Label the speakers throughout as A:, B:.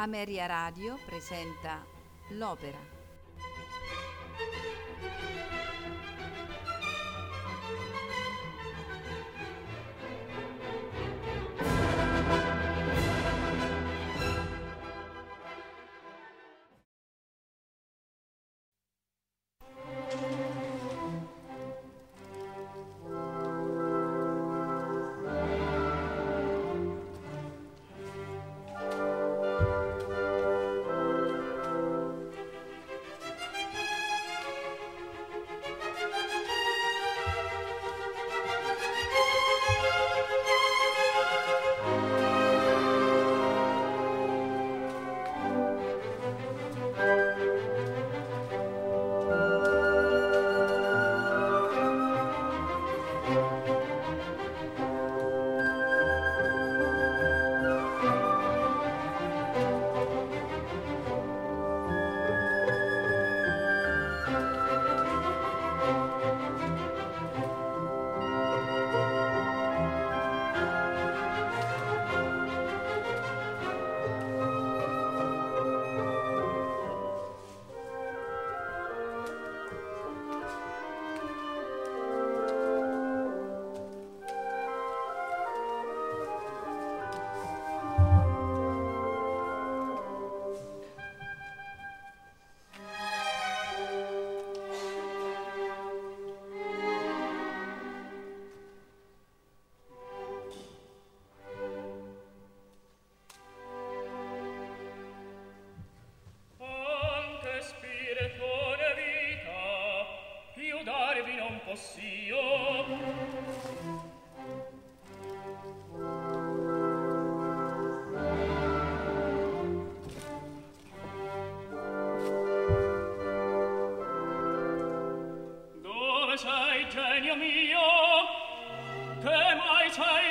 A: Ameria Radio presenta L'Opera.
B: zwei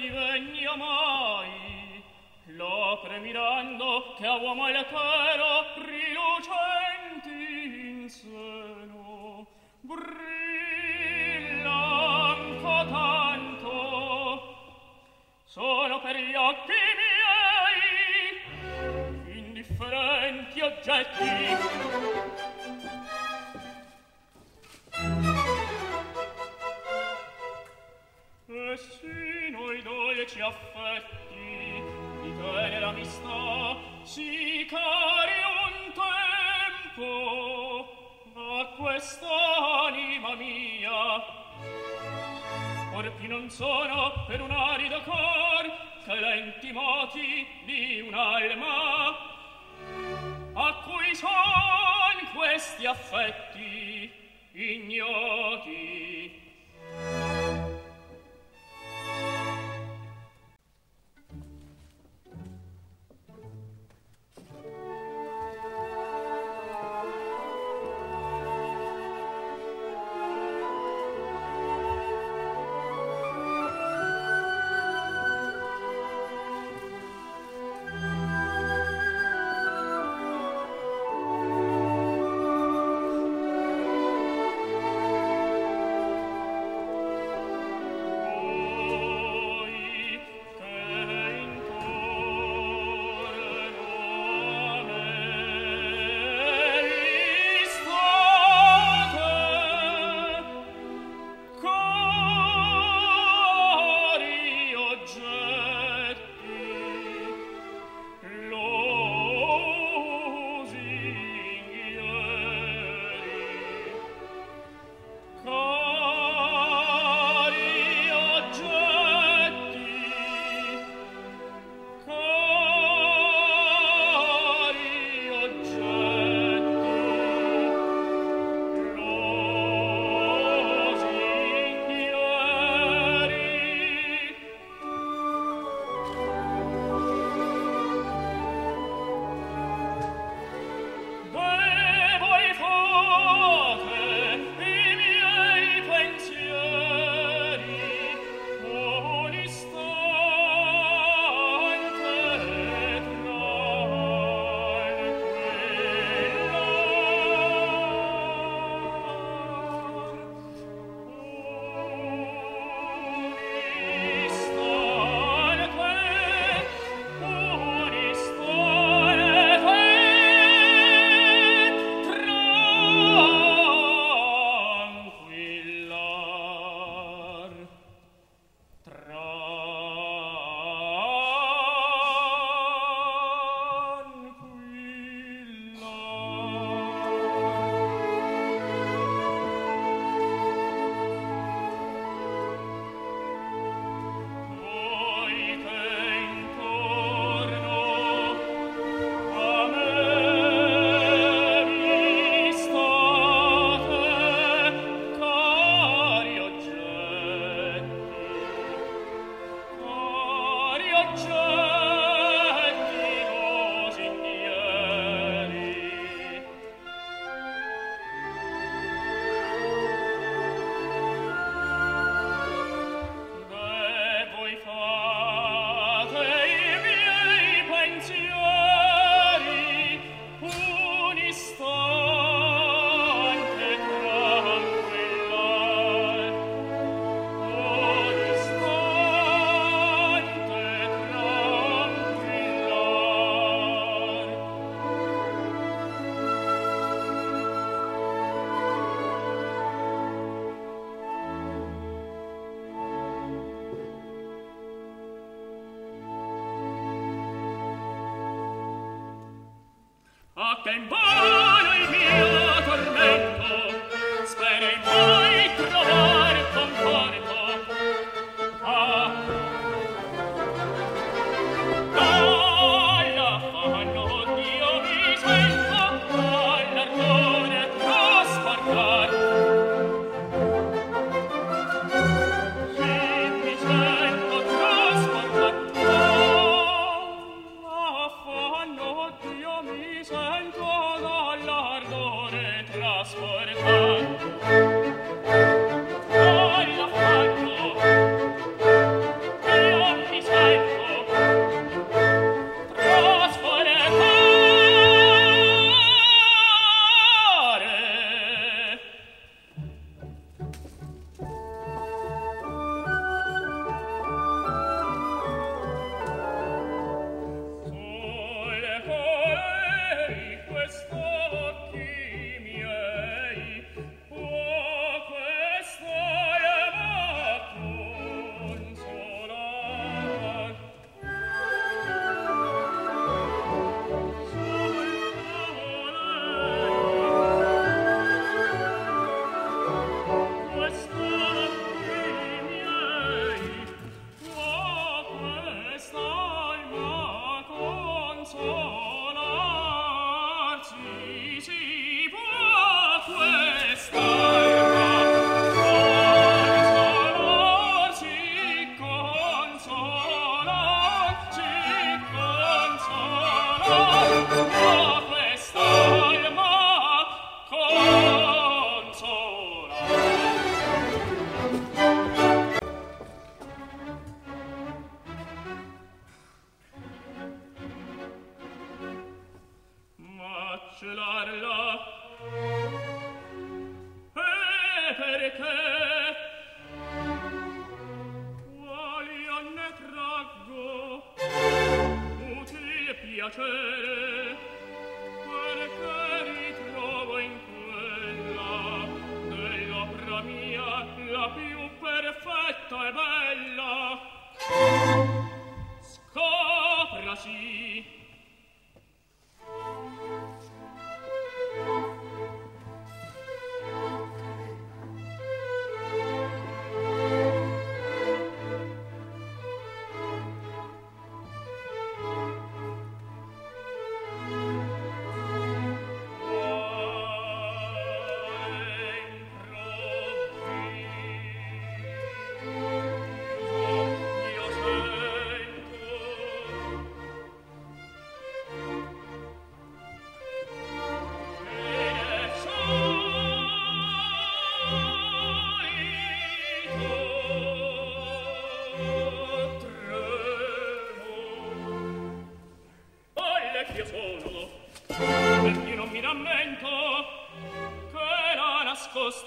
B: divegno mai. L'opre mirando che a uomo il caro rilucenti in seno. Brillanco tanto. Solo per gli occhi miei indifferenti oggetti. Christine lieci affetti di te l'amistà si cari un tempo a quest'anima mia. Or più non sono per un arido cor che lenti moti di un'alma a cui son questi affetti ignoti. open book. trasportare.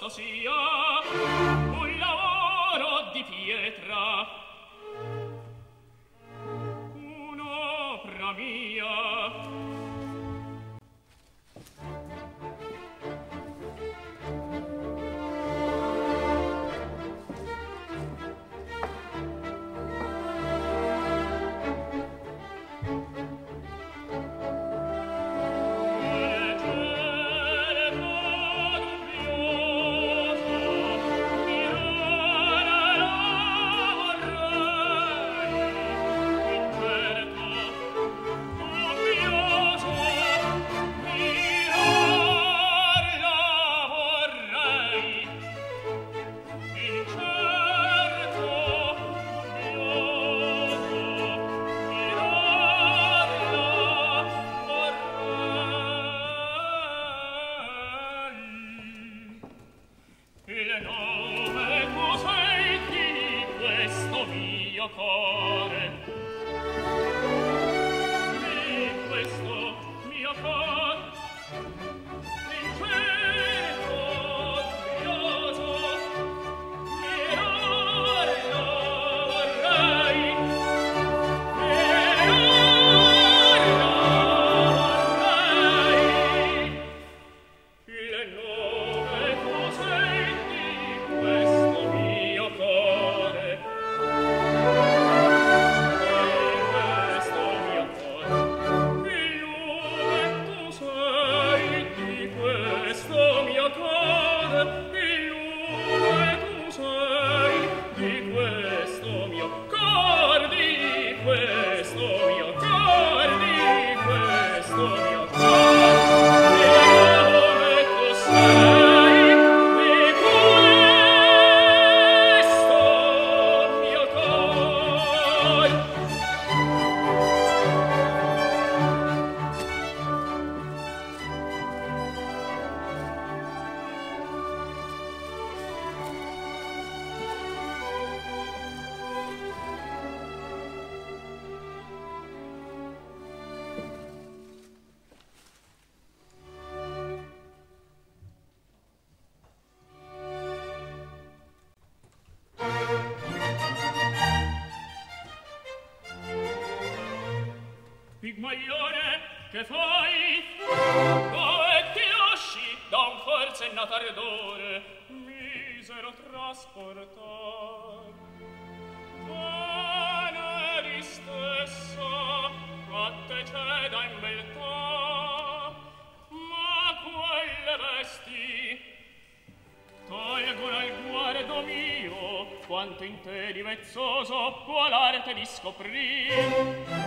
B: sia coglione che fai? Dove ti lasci da un forsennato ardore misero trasportar? Veneri stessa a te ceda in beltà ma quelle vesti tolgono il guardo mio quanto in te di vezzoso può l'arte di scoprire.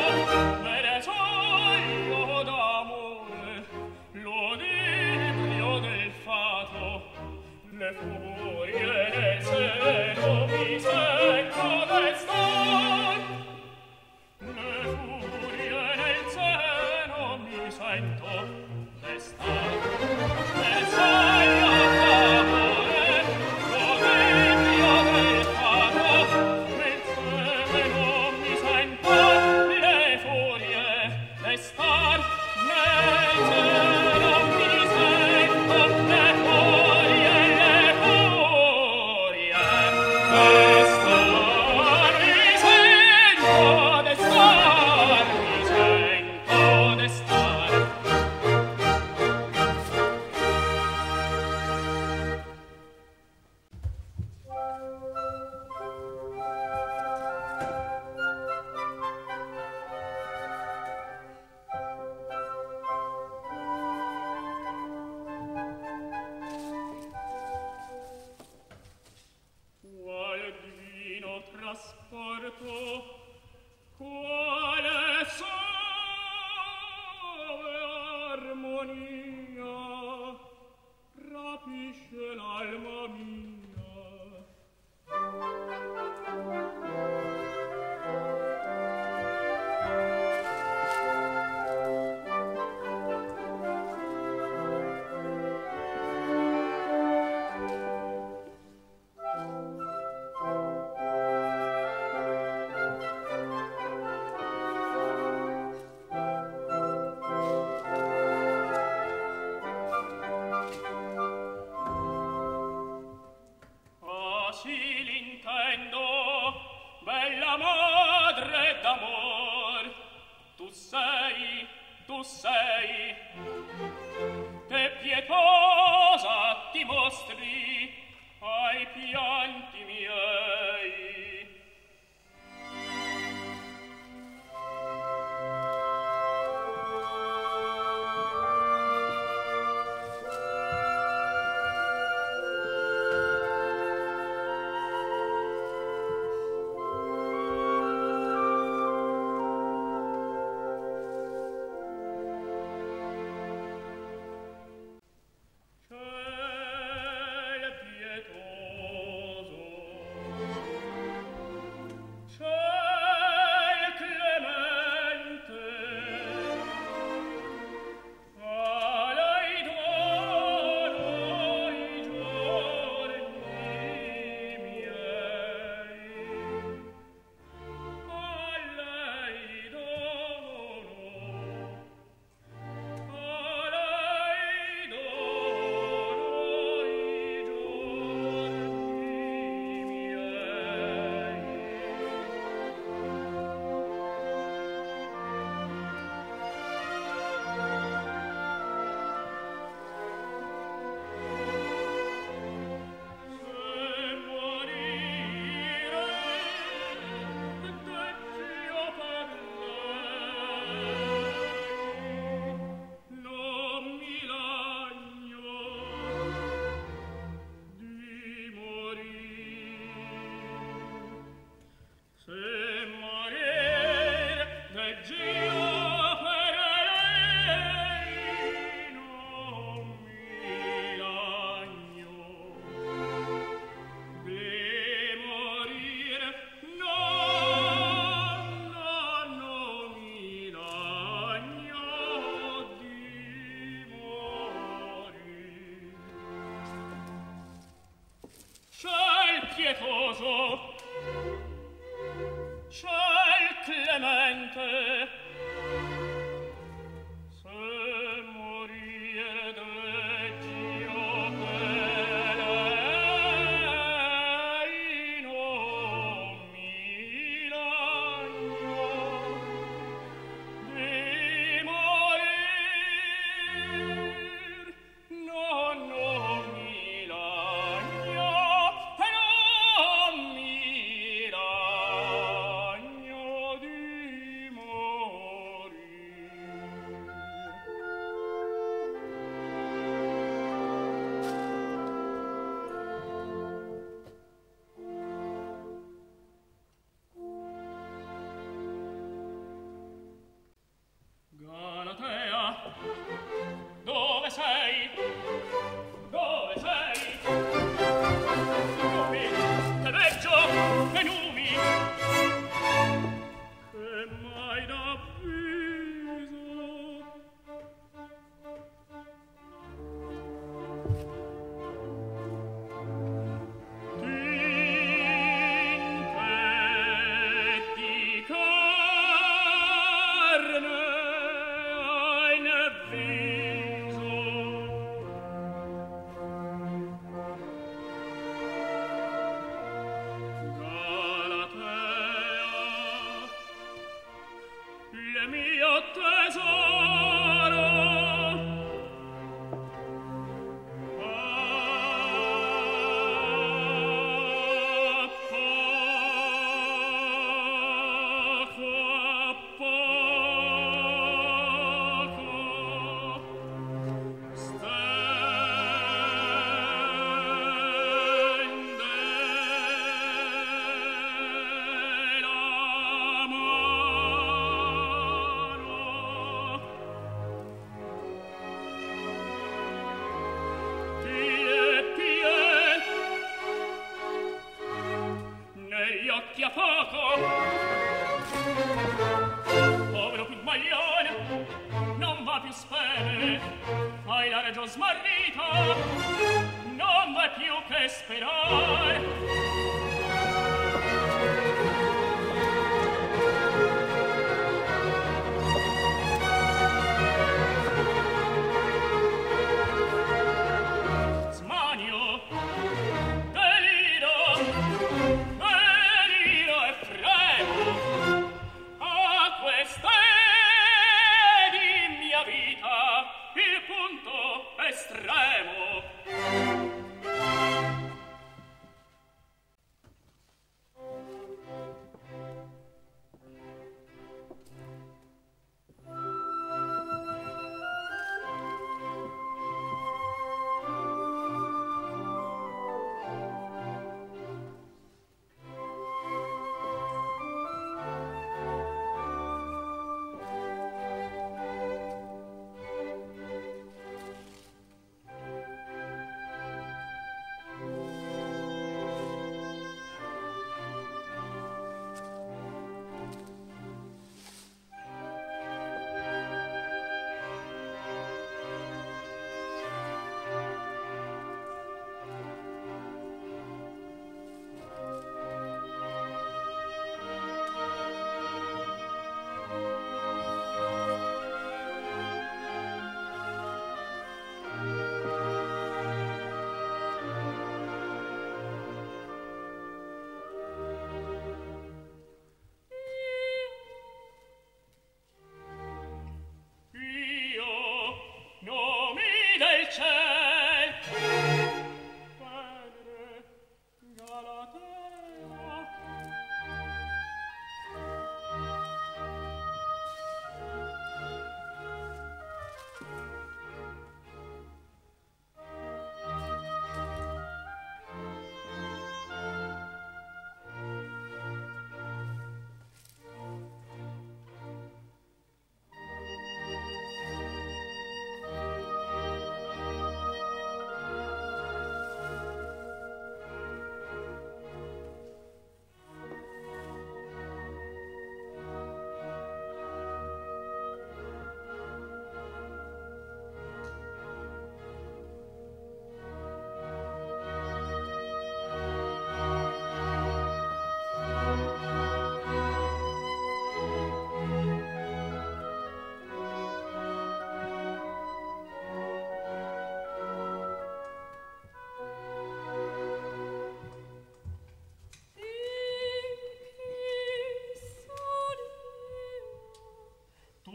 B: Na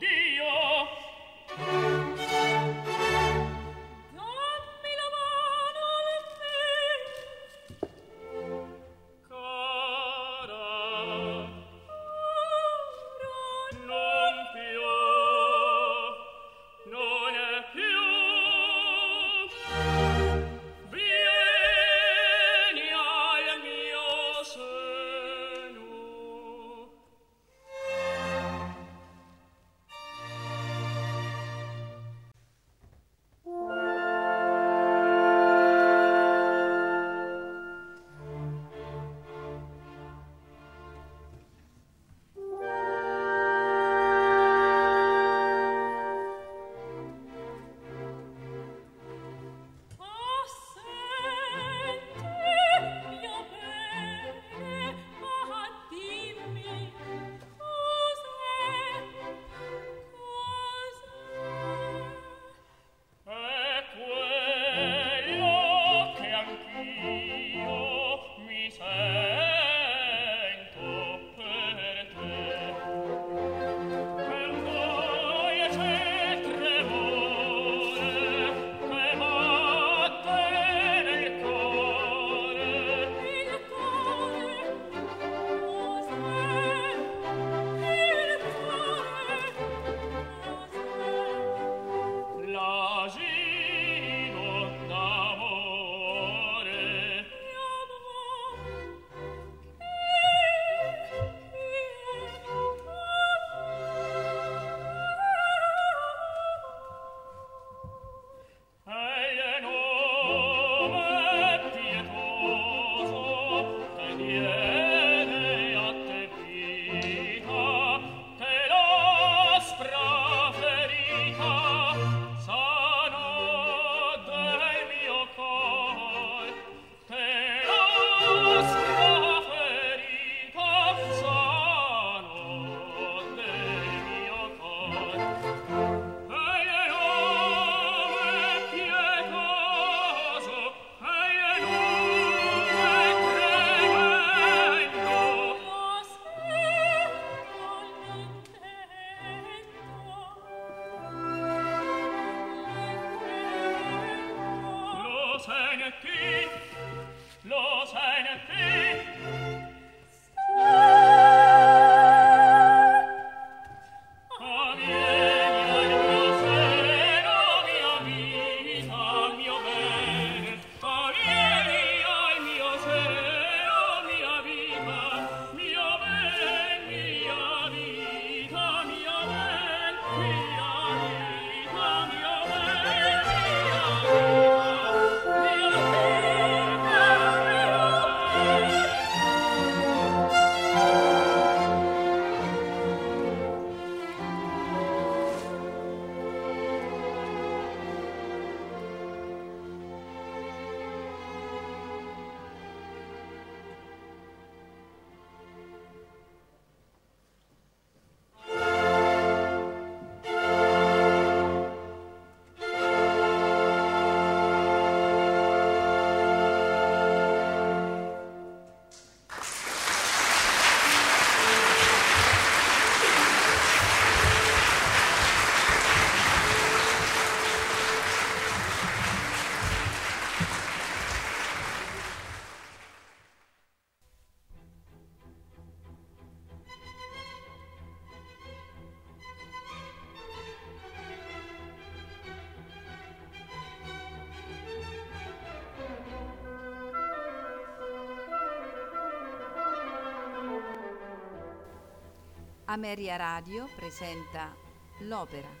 B: Dio.
A: Ameria Radio presenta l'opera.